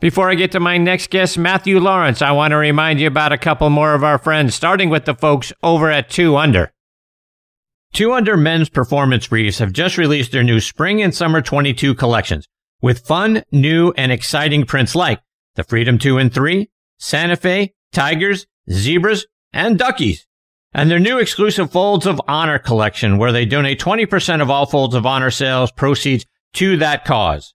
Before I get to my next guest, Matthew Laurance, I want to remind you about a couple more of our friends, starting with the folks over at 2 Under. 2 Under men's performance briefs have just released their new spring and summer 22 collections with fun, new, and exciting prints like the Freedom 2 and 3, Santa Fe, Tigers, Zebras, and Duckies. And their new exclusive Folds of Honor collection, where they donate 20% of all Folds of Honor sales proceeds to that cause.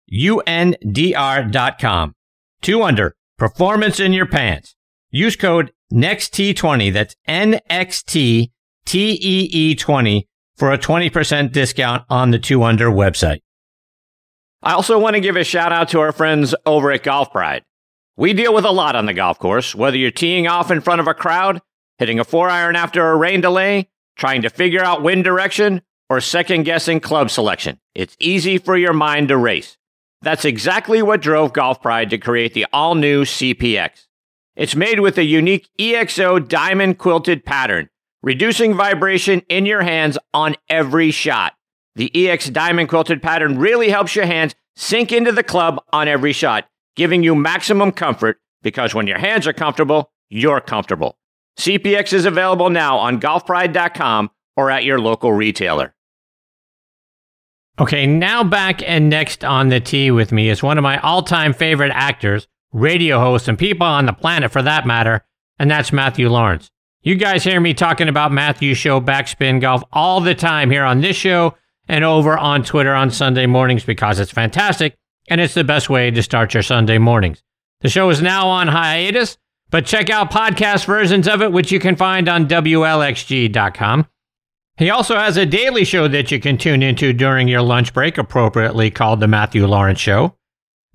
UNDR.com. 2 Under, performance in your pants. Use code NEXT20, that's N-X-T-T-E-E-20 for a 20% discount on the 2 Under website. I also want to give a shout out to our friends over at Golf Pride. We deal with a lot on the golf course, whether you're teeing off in front of a crowd, hitting a four iron after a rain delay, trying to figure out wind direction, or second guessing club selection. It's easy for your mind to race. That's exactly what drove Golf Pride to create the all new CPX. It's made with a unique EXO diamond quilted pattern, reducing vibration in your hands on every shot. The EX diamond quilted pattern really helps your hands sink into the club on every shot, giving you maximum comfort because when your hands are comfortable, you're comfortable. CPX is available now on golfpride.com or at your local retailer. Okay, now back and next on the tee with me is one of my all time favorite actors, radio hosts, and people on the planet for that matter, and that's Matthew Laurance. You guys hear me talking about Matthew's show, Backspin Golf, all the time here on this show and over on Twitter on Sunday mornings because it's fantastic and it's the best way to start your Sunday mornings. The show is now on hiatus, but check out podcast versions of it, which you can find on WLXG.com. He also has a daily show that you can tune into during your lunch break, appropriately called The Matthew Laurance Show.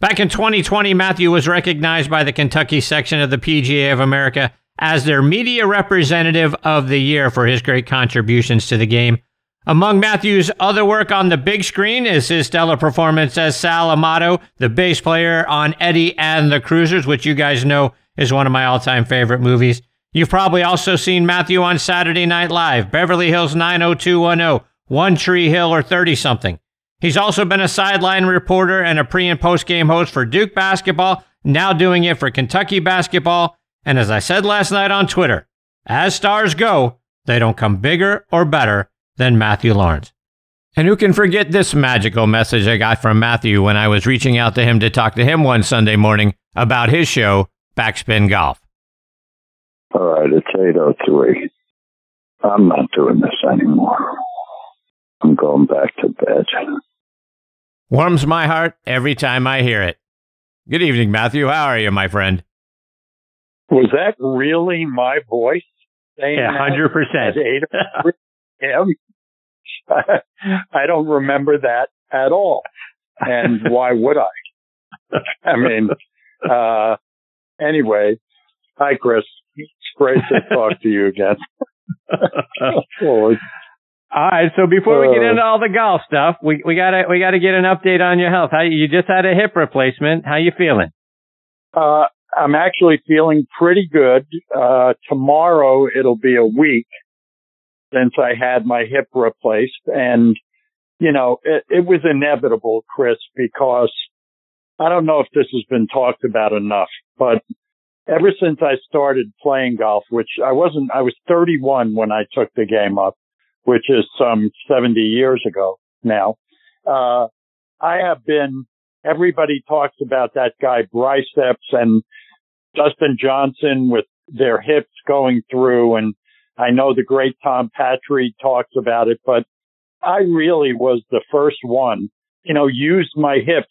Back in 2020, Matthew was recognized by the Kentucky section of the PGA of America as their media representative of the year for his great contributions to the game among Matthew's other work on the big screen is his stellar performance as Sal Amato, the bass player on Eddie and the Cruisers, which you guys know is one of my all time favorite movies. You've probably also seen Matthew on Saturday Night Live, Beverly Hills 90210, One Tree Hill, or 30 something. He's also been a sideline reporter and a pre and post game host for Duke basketball, now doing it for Kentucky basketball. And as I said last night on Twitter, as stars go, they don't come bigger or better than Matthew Laurance. And who can forget this magical message I got from Matthew when I was reaching out to him to talk to him one Sunday morning about his show, Backspin Golf? All right, it's 8.03. I'm not doing this anymore. I'm going back to bed. Warms my heart every time I hear it. Good evening, Matthew. How are you, my friend? Was that really my voice? Yeah, 100%. him. I don't remember that at all. And why would I? I mean, uh, anyway, hi, Chris. Great to talk to you again. all right. So before we get uh, into all the golf stuff, we, we gotta, we gotta get an update on your health. How you just had a hip replacement. How you feeling? Uh, I'm actually feeling pretty good. Uh, tomorrow it'll be a week since I had my hip replaced. And, you know, it, it was inevitable, Chris, because I don't know if this has been talked about enough, but ever since I started playing golf, which I wasn't, I was 31 when I took the game up, which is some 70 years ago now. Uh, I have been, everybody talks about that guy Bryceps and Dustin Johnson with their hips going through and I know the great Tom Patri talks about it, but I really was the first one, you know, used my hips.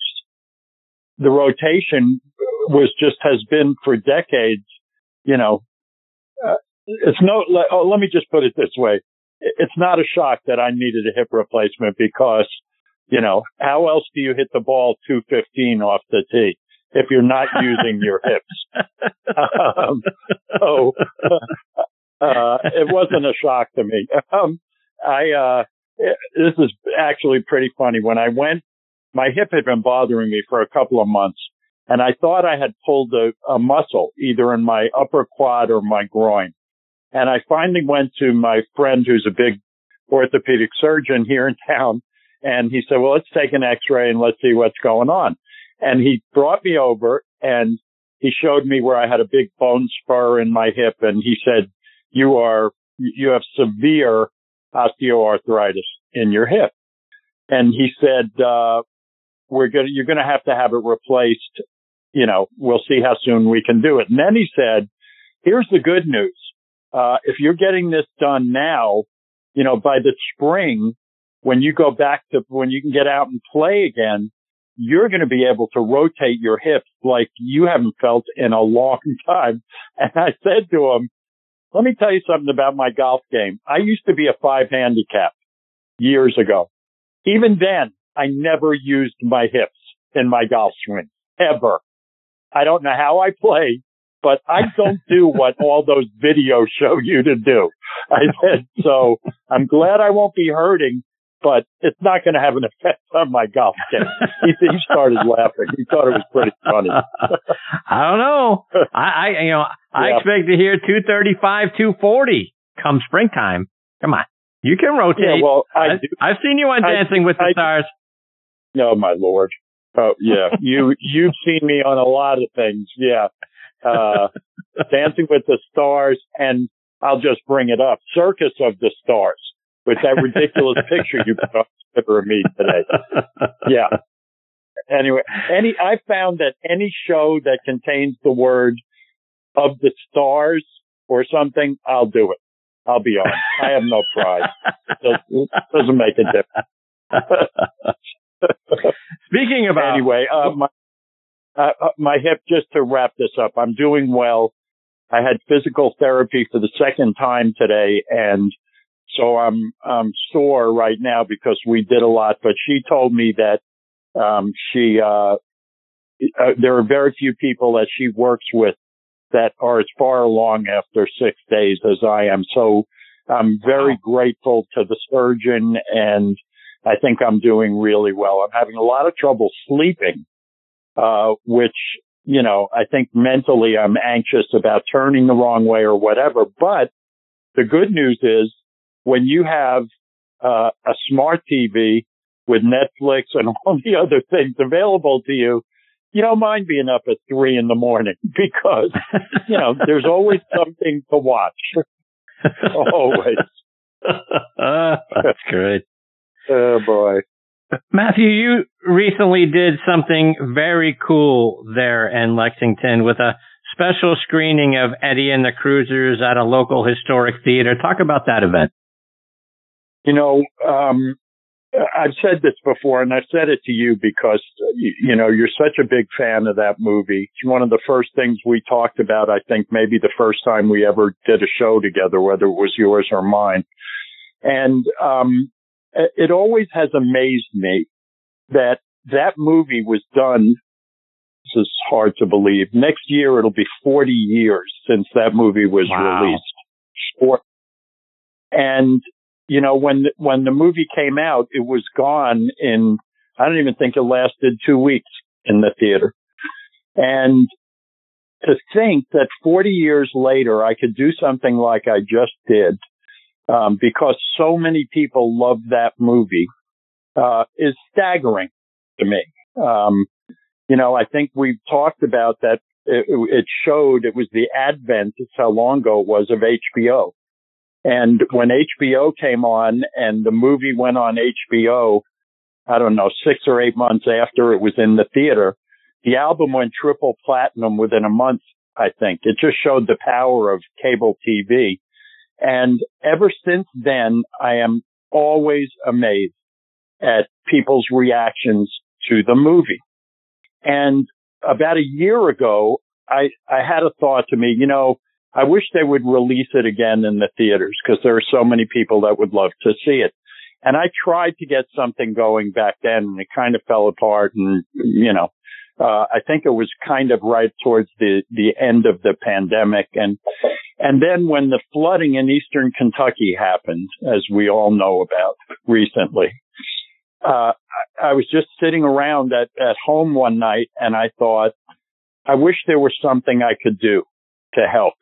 The rotation was just has been for decades, you know, uh, it's no, let, oh, let me just put it this way. It's not a shock that I needed a hip replacement because, you know, how else do you hit the ball 215 off the tee? if you're not using your hips. Um, so uh, it wasn't a shock to me. Um, I uh, this is actually pretty funny. When I went, my hip had been bothering me for a couple of months, and I thought I had pulled a, a muscle either in my upper quad or my groin. And I finally went to my friend who's a big orthopedic surgeon here in town. And he said, well, let's take an x-ray and let's see what's going on. And he brought me over and he showed me where I had a big bone spur in my hip. And he said, you are, you have severe osteoarthritis in your hip. And he said, uh, we're going to, you're going to have to have it replaced. You know, we'll see how soon we can do it. And then he said, here's the good news. Uh, if you're getting this done now, you know, by the spring, when you go back to, when you can get out and play again, you're going to be able to rotate your hips like you haven't felt in a long time. And I said to him, let me tell you something about my golf game. I used to be a five handicap years ago. Even then, I never used my hips in my golf swing ever. I don't know how I play, but I don't do what all those videos show you to do. I said, so I'm glad I won't be hurting, but it's not going to have an effect on my golf game. He, he started laughing. He thought it was pretty funny. I don't know. I, I you know, I yeah. expect to hear 235, 240 come springtime. Come on. You can rotate. Yeah, well, I, I have seen you on Dancing I, with the I, Stars. No, my lord. Oh yeah, you you've seen me on a lot of things. Yeah, uh, Dancing with the Stars, and I'll just bring it up, Circus of the Stars, with that ridiculous picture you put on Twitter of me today. Yeah. Anyway, any I found that any show that contains the word of the stars or something, I'll do it. I'll be on. I have no pride. It doesn't make a difference. Speaking about anyway, uh, my uh, uh, my hip. Just to wrap this up, I'm doing well. I had physical therapy for the second time today, and so I'm I'm sore right now because we did a lot. But she told me that um, she uh, uh, there are very few people that she works with that are as far along after six days as I am. So I'm very wow. grateful to the surgeon and I think I'm doing really well. I'm having a lot of trouble sleeping, uh, which, you know, I think mentally I'm anxious about turning the wrong way or whatever. But the good news is when you have uh, a smart TV with Netflix and all the other things available to you, you don't mind being up at three in the morning because, you know, there's always something to watch. always. That's great. Oh boy. Matthew, you recently did something very cool there in Lexington with a special screening of Eddie and the Cruisers at a local historic theater. Talk about that event. You know, um, I've said this before, and I've said it to you because you know you're such a big fan of that movie. It's one of the first things we talked about. I think maybe the first time we ever did a show together, whether it was yours or mine. And um, Uh, it always has amazed me that that movie was done. This is hard to believe. Next year it'll be 40 years since that movie was wow. released. And you know, when when the movie came out, it was gone in. I don't even think it lasted two weeks in the theater. And to think that 40 years later, I could do something like I just did um, because so many people love that movie uh, is staggering to me. Um, you know, I think we've talked about that. It, it showed it was the advent. It's how long ago it was of HBO. And when HBO came on and the movie went on HBO, I don't know, six or eight months after it was in the theater, the album went triple platinum within a month, I think. It just showed the power of cable TV. And ever since then, I am always amazed at people's reactions to the movie. And about a year ago, I, I had a thought to me, you know, I wish they would release it again in the theaters because there are so many people that would love to see it. And I tried to get something going back then and it kind of fell apart and, you know, Uh, I think it was kind of right towards the, the end of the pandemic. And, and then when the flooding in eastern Kentucky happened, as we all know about recently, uh, I was just sitting around at, at home one night and I thought, I wish there was something I could do to help.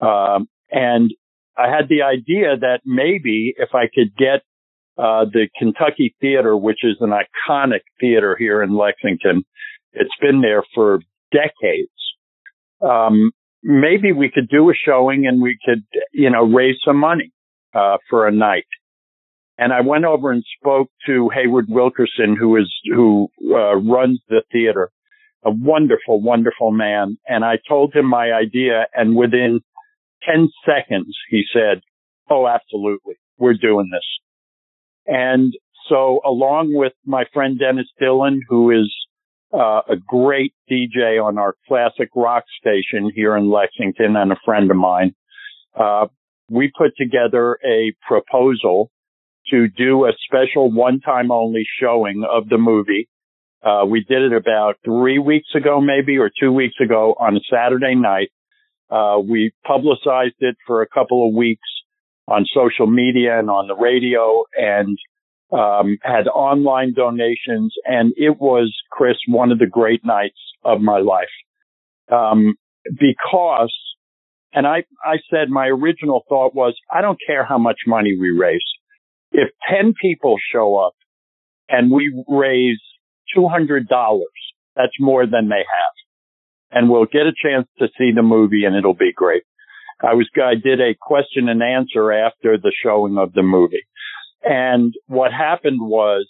Um, and I had the idea that maybe if I could get uh, the Kentucky Theater, which is an iconic theater here in Lexington, it's been there for decades. Um, maybe we could do a showing and we could, you know, raise some money uh, for a night. And I went over and spoke to Hayward Wilkerson, who is who uh, runs the theater, a wonderful, wonderful man. And I told him my idea, and within 10 seconds, he said, Oh, absolutely. We're doing this. And so along with my friend Dennis Dillon, who is uh, a great DJ on our classic rock station here in Lexington and a friend of mine, uh, we put together a proposal to do a special one time only showing of the movie. Uh, we did it about three weeks ago, maybe, or two weeks ago on a Saturday night. Uh, we publicized it for a couple of weeks on social media and on the radio and um, had online donations. And it was, Chris, one of the great nights of my life. Um, because, and I, I said my original thought was, I don't care how much money we raise. If 10 people show up and we raise $200, that's more than they have and we'll get a chance to see the movie and it'll be great. I was, I did a question and answer after the showing of the movie. And what happened was,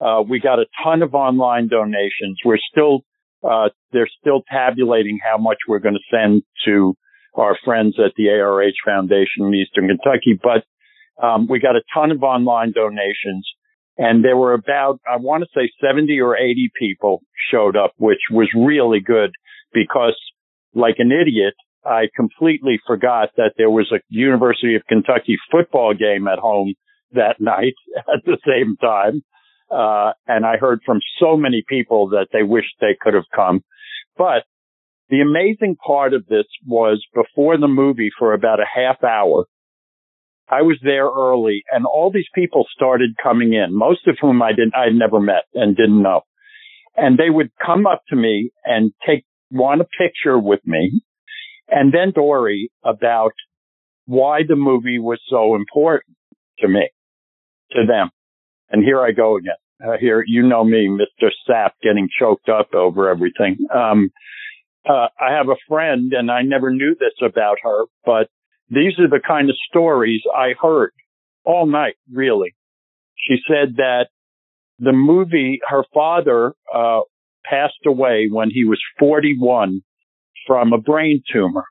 uh, we got a ton of online donations. We're still, uh, they're still tabulating how much we're going to send to our friends at the ARH Foundation in Eastern Kentucky, but, um, we got a ton of online donations and there were about, I want to say 70 or 80 people showed up, which was really good because like an idiot, I completely forgot that there was a University of Kentucky football game at home that night at the same time. Uh, and I heard from so many people that they wished they could have come. But the amazing part of this was before the movie for about a half hour, I was there early and all these people started coming in, most of whom I didn't, I'd never met and didn't know. And they would come up to me and take want a picture with me and then Dory about why the movie was so important to me, to them. And here I go again. Uh, here, you know me, Mr. Sapp, getting choked up over everything. Um, uh, I have a friend and I never knew this about her, but these are the kind of stories I heard all night, really. She said that the movie, her father, uh, passed away when he was 41 from a brain tumor.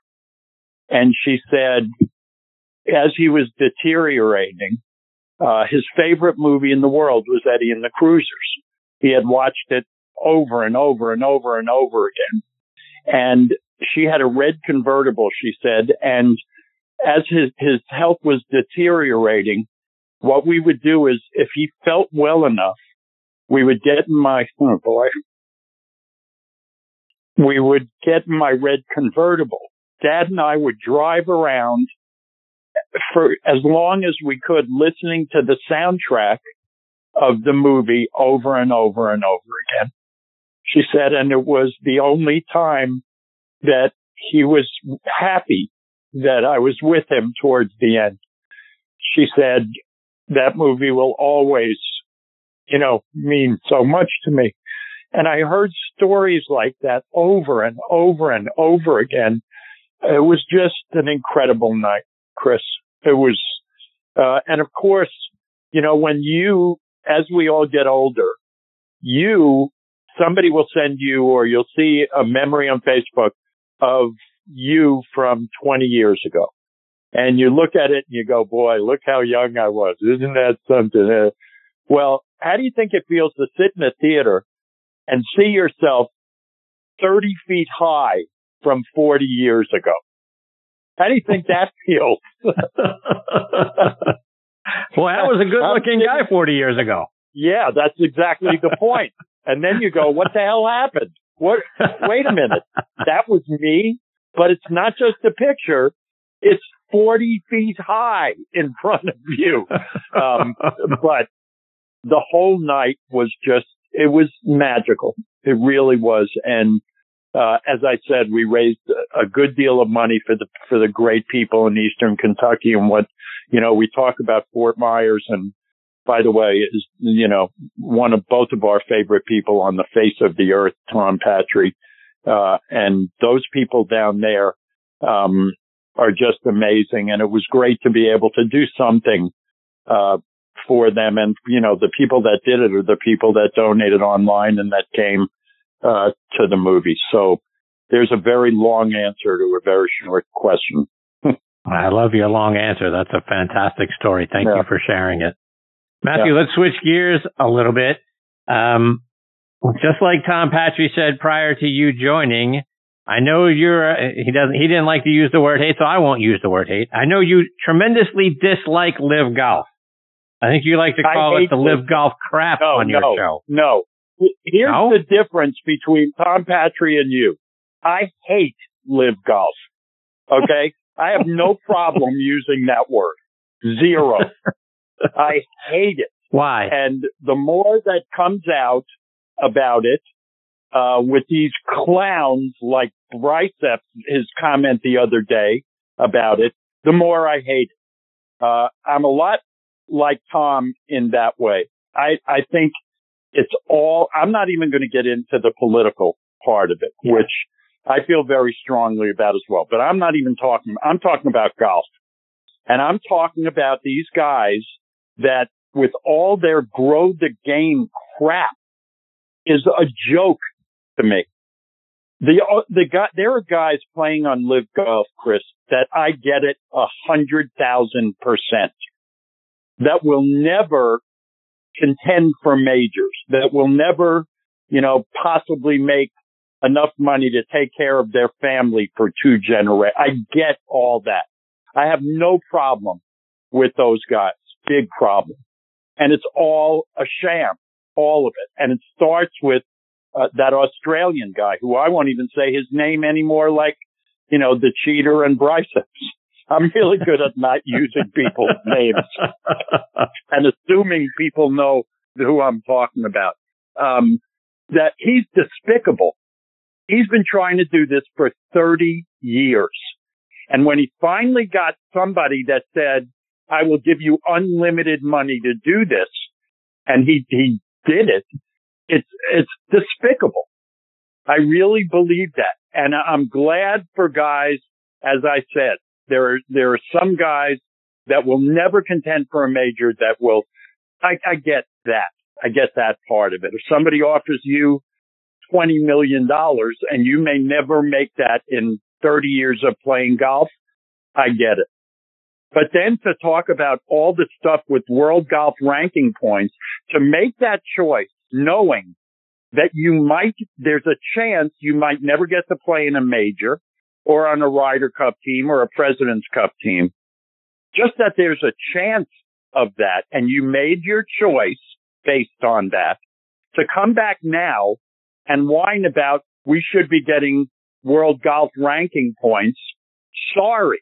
And she said, as he was deteriorating, uh, his favorite movie in the world was Eddie and the Cruisers. He had watched it over and over and over and over again. And she had a red convertible, she said, and as his, his health was deteriorating, what we would do is if he felt well enough, we would get in my, oh boy, we would get in my red convertible. Dad and I would drive around for as long as we could listening to the soundtrack of the movie over and over and over again. She said, and it was the only time that he was happy that I was with him towards the end. She said, that movie will always, you know, mean so much to me. And I heard stories like that over and over and over again. It was just an incredible night, Chris. It was, uh, and of course, you know, when you, as we all get older, you, somebody will send you or you'll see a memory on Facebook of you from 20 years ago. And you look at it and you go, boy, look how young I was. Isn't that something? Well, how do you think it feels to sit in a theater and see yourself 30 feet high from 40 years ago. How do you think that feels? well, that was a good looking guy 40 years ago. Yeah, that's exactly the point. And then you go, what the hell happened? What? Wait a minute. That was me, but it's not just a picture. It's 40 feet high in front of you. Um, but the whole night was just, it was magical. It really was. And, uh, as I said, we raised a good deal of money for the, for the great people in Eastern Kentucky and what, you know, we talk about Fort Myers and by the way, is, you know, one of both of our favorite people on the face of the earth, Tom Patri. Uh, and those people down there, um, are just amazing. And it was great to be able to do something, uh, for them. And, you know, the people that did it are the people that donated online and that came, uh, to the movie. So there's a very long answer to a very short question. I love your long answer. That's a fantastic story. Thank yeah. you for sharing it. Matthew, yeah. let's switch gears a little bit. Um, just like Tom Patri said prior to you joining, I know you're, he doesn't, he didn't like to use the word hate, so I won't use the word hate. I know you tremendously dislike LIV golf. I think you like to call it the LIV golf crap no, on your no, show. No. Here's no? the difference between Tom Patri and you. I hate LIV golf. Okay. I have no problem using that word. Zero. I hate it. Why? And the more that comes out about it, uh, with these clowns like Bryceps, his comment the other day about it, the more I hate it. Uh, I'm a lot like Tom in that way. I, I think it's all, I'm not even going to get into the political part of it, yeah. which I feel very strongly about as well, but I'm not even talking, I'm talking about golf and I'm talking about these guys that with all their grow the game crap is a joke to me. The, the guy, there are guys playing on LIV golf, Chris, that I get it a hundred thousand percent that will never contend for majors, that will never, you know, possibly make enough money to take care of their family for two generations. I get all that. I have no problem with those guys big problem. And it's all a sham, all of it. And it starts with uh, that Australian guy who I won't even say his name anymore like, you know, the cheater and Bryceps. I'm really good at not using people's names and assuming people know who I'm talking about. Um, that he's despicable. He's been trying to do this for 30 years. And when he finally got somebody that said, I will give you unlimited money to do this. And he, he did it. It's, it's despicable. I really believe that. And I'm glad for guys, as I said, there are, there are some guys that will never contend for a major that will, I, I get that. I get that part of it. If somebody offers you $20 million and you may never make that in 30 years of playing golf, I get it. But then to talk about all the stuff with world golf ranking points, to make that choice knowing that you might, there's a chance you might never get to play in a major or on a Ryder Cup team or a President's Cup team. Just that there's a chance of that and you made your choice based on that to come back now and whine about we should be getting world golf ranking points. Sorry.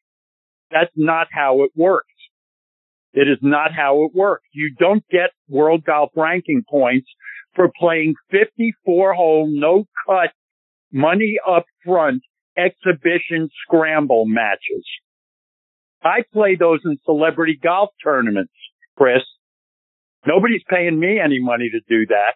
That's not how it works. It is not how it works. You don't get world golf ranking points for playing 54 hole, no cut, money up front exhibition scramble matches. I play those in celebrity golf tournaments, Chris. Nobody's paying me any money to do that.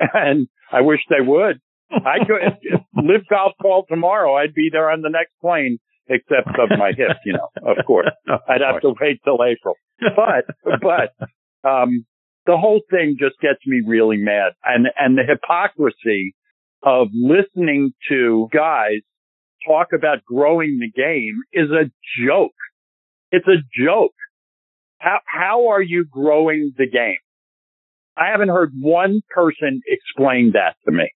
And I wish they would. I could, if, if LIV golf called tomorrow, I'd be there on the next plane except of my hip, you know, of course. I'd have to wait till April. But, but, um, the whole thing just gets me really mad. And, and the hypocrisy of listening to guys talk about growing the game is a joke. It's a joke. How, how are you growing the game? I haven't heard one person explain that to me.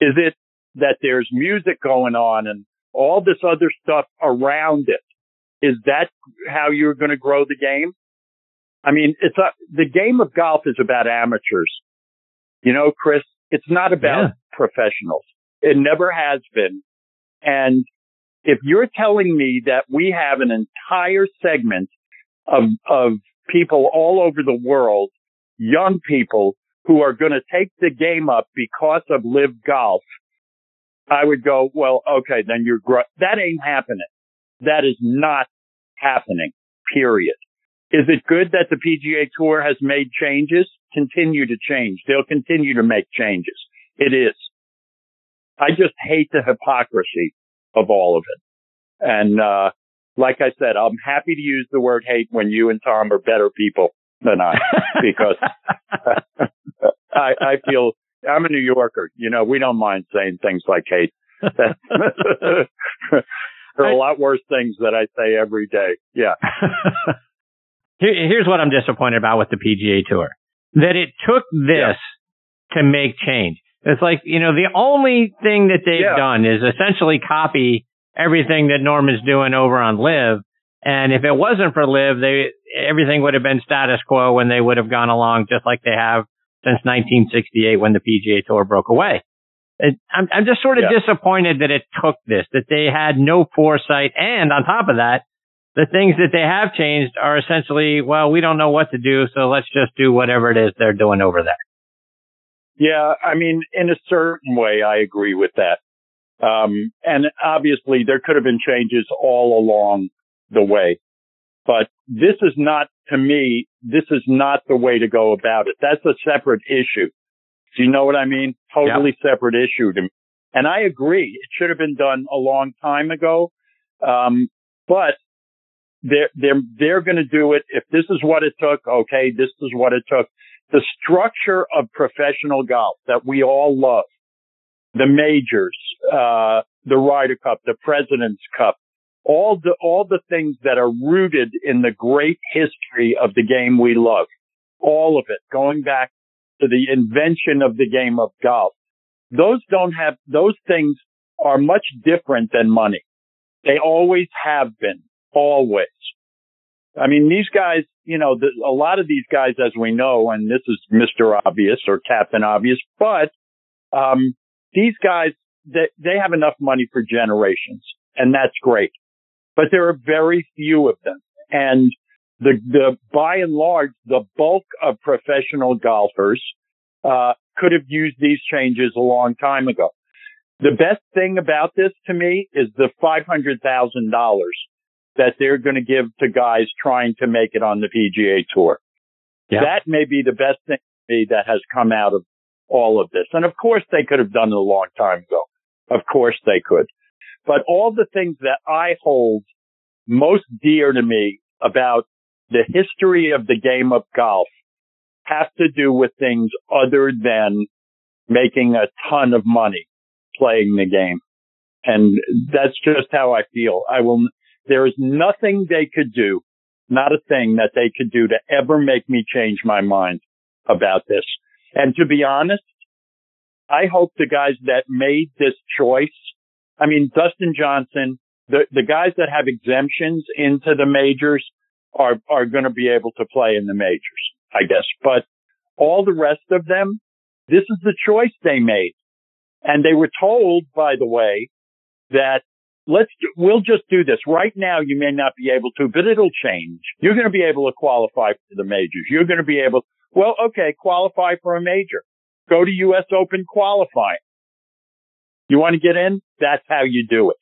Is it that there's music going on and all this other stuff around it. Is that how you're going to grow the game? I mean, it's a, the game of golf is about amateurs. You know, Chris, it's not about yeah. professionals. It never has been. And if you're telling me that we have an entire segment of, of people all over the world, young people who are going to take the game up because of LIV golf, I would go, well, okay, then you're, gr- that ain't happening. That is not happening, period. Is it good that the PGA Tour has made changes? Continue to change. They'll continue to make changes. It is. I just hate the hypocrisy of all of it. And, uh, like I said, I'm happy to use the word hate when you and Tom are better people than I, because I, I feel I'm a New Yorker. You know, we don't mind saying things like hate. there are a lot worse things that I say every day. Yeah. Here's what I'm disappointed about with the PGA Tour. That it took this yeah. to make change. It's like, you know, the only thing that they've yeah. done is essentially copy everything that Norm is doing over on LIV. And if it wasn't for LIV, they, everything would have been status quo and they would have gone along just like they have since 1968 when the PGA Tour broke away. It, I'm, I'm just sort of yeah. disappointed that it took this, that they had no foresight. And on top of that, the things that they have changed are essentially, well, we don't know what to do, so let's just do whatever it is they're doing over there. Yeah, I mean, in a certain way, I agree with that. Um, and obviously there could have been changes all along the way, but this is not, to me, this is not the way to go about it. That's a separate issue. Do you know what I mean? Totally yep. separate issue to me. And I agree. It should have been done a long time ago. Um, but they're, they're, they're going to do it. If this is what it took, okay, this is what it took. The structure of professional golf that we all love the majors, uh, the Ryder Cup, the President's Cup, all the, all the things that are rooted in the great history of the game we love. All of it going back to the invention of the game of golf. Those don't have, those things are much different than money. They always have been, always. I mean, these guys, you know, the, a lot of these guys, as we know, and this is Mr. Obvious or Captain Obvious, but, um, these guys, they, they have enough money for generations and that's great. But there are very few of them. And the, the, by and large, the bulk of professional golfers, uh, could have used these changes a long time ago. The best thing about this to me is the $500,000 that they're going to give to guys trying to make it on the PGA tour. Yeah. That may be the best thing that has come out of all of this. And of course they could have done it a long time ago. Of course they could. But all the things that I hold most dear to me about the history of the game of golf have to do with things other than making a ton of money playing the game. And that's just how I feel. I will, there is nothing they could do, not a thing that they could do to ever make me change my mind about this. And to be honest, I hope the guys that made this choice, I mean, Dustin Johnson, the, the guys that have exemptions into the majors are, are going to be able to play in the majors, I guess. But all the rest of them, this is the choice they made. And they were told, by the way, that let's, we'll just do this. Right now, you may not be able to, but it'll change. You're going to be able to qualify for the majors. You're going to be able, well, okay, qualify for a major. Go to U.S. Open qualifying. You want to get in? That's how you do it.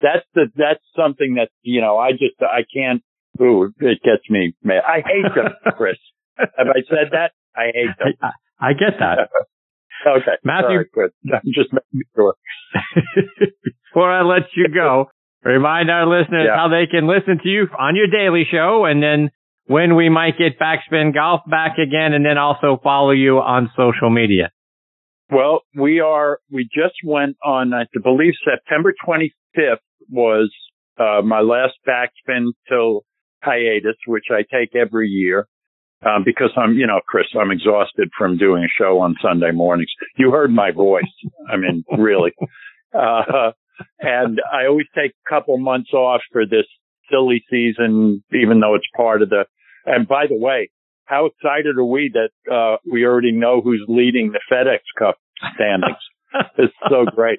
That's the, that's something that, you know, I just, I can't, ooh, it gets me mad. I hate them, Chris. Have I said that? I hate them. I, I get that. okay. Matthew. I'm just making sure. Before I let you go, remind our listeners yeah. how they can listen to you on your daily show and then when we might get Backspin Golf back again and then also follow you on social media? Well, we are, we just went on, I believe September 25th was, uh, my last backspin till hiatus, which I take every year. Um, because I'm, you know, Chris, I'm exhausted from doing a show on Sunday mornings. You heard my voice. I mean, really. Uh, and I always take a couple months off for this silly season, even though it's part of the, and by the way, how excited are we that, uh, we already know who's leading the FedEx Cup standings? it's so great.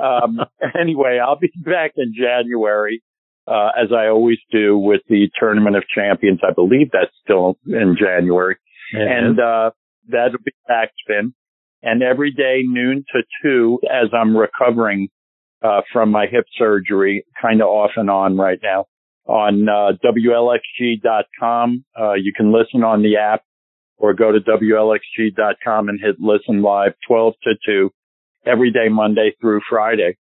Um, anyway, I'll be back in January, uh, as I always do with the Tournament of Champions. I believe that's still in January. and, uh, that'll be backspin. And every day, noon to two, as I'm recovering, uh, from my hip surgery, kind of off and on right now on, uh, WLXG.com. Uh, you can listen on the app or go to WLXG.com and hit listen live 12 to 2 every day, Monday through Friday.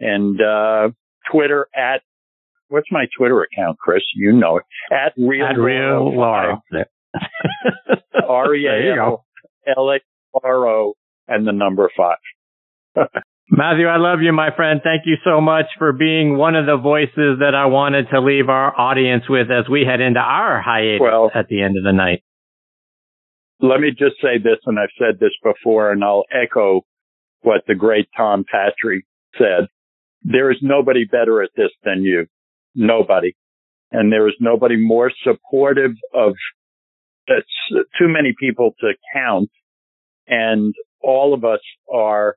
And, uh, Twitter at, what's my Twitter account, Chris? You know it. At Real, at real Laro. R-E-A-L-L-A-R-O and the number five. Matthew, I love you, my friend. Thank you so much for being one of the voices that I wanted to leave our audience with as we head into our hiatus well, at the end of the night. Let me just say this, and I've said this before, and I'll echo what the great Tom Patri said. There is nobody better at this than you. Nobody. And there is nobody more supportive of that's too many people to count. And all of us are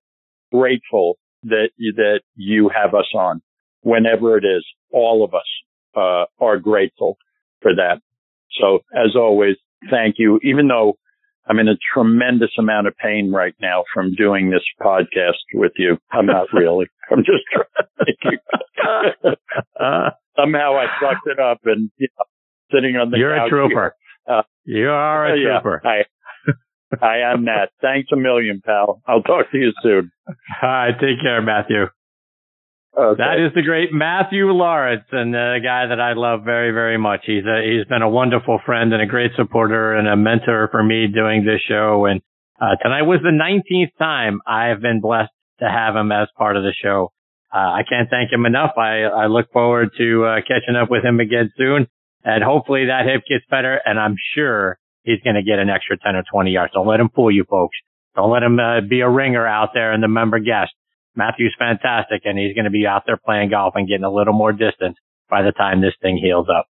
grateful that, that you have us on whenever it is. All of us, uh, are grateful for that. So as always, thank you. Even though I'm in a tremendous amount of pain right now from doing this podcast with you. I'm not really. I'm just trying. Somehow I sucked it up and you know, sitting on the You're couch a trooper. Uh, you are a yeah, trooper. I, I am that. Thanks a million, pal. I'll talk to you soon. All right. Take care, Matthew. Okay. That is the great Matthew Laurance, and a guy that I love very, very much. He's a, he's been a wonderful friend and a great supporter and a mentor for me doing this show. And uh, tonight was the 19th time I have been blessed to have him as part of the show. Uh, I can't thank him enough. I, I look forward to uh, catching up with him again soon. And hopefully that hip gets better. And I'm sure he's going to get an extra 10 or 20 yards. Don't let him fool you folks. Don't let him uh, be a ringer out there and the member guest. Matthew's fantastic and he's going to be out there playing golf and getting a little more distance by the time this thing heals up.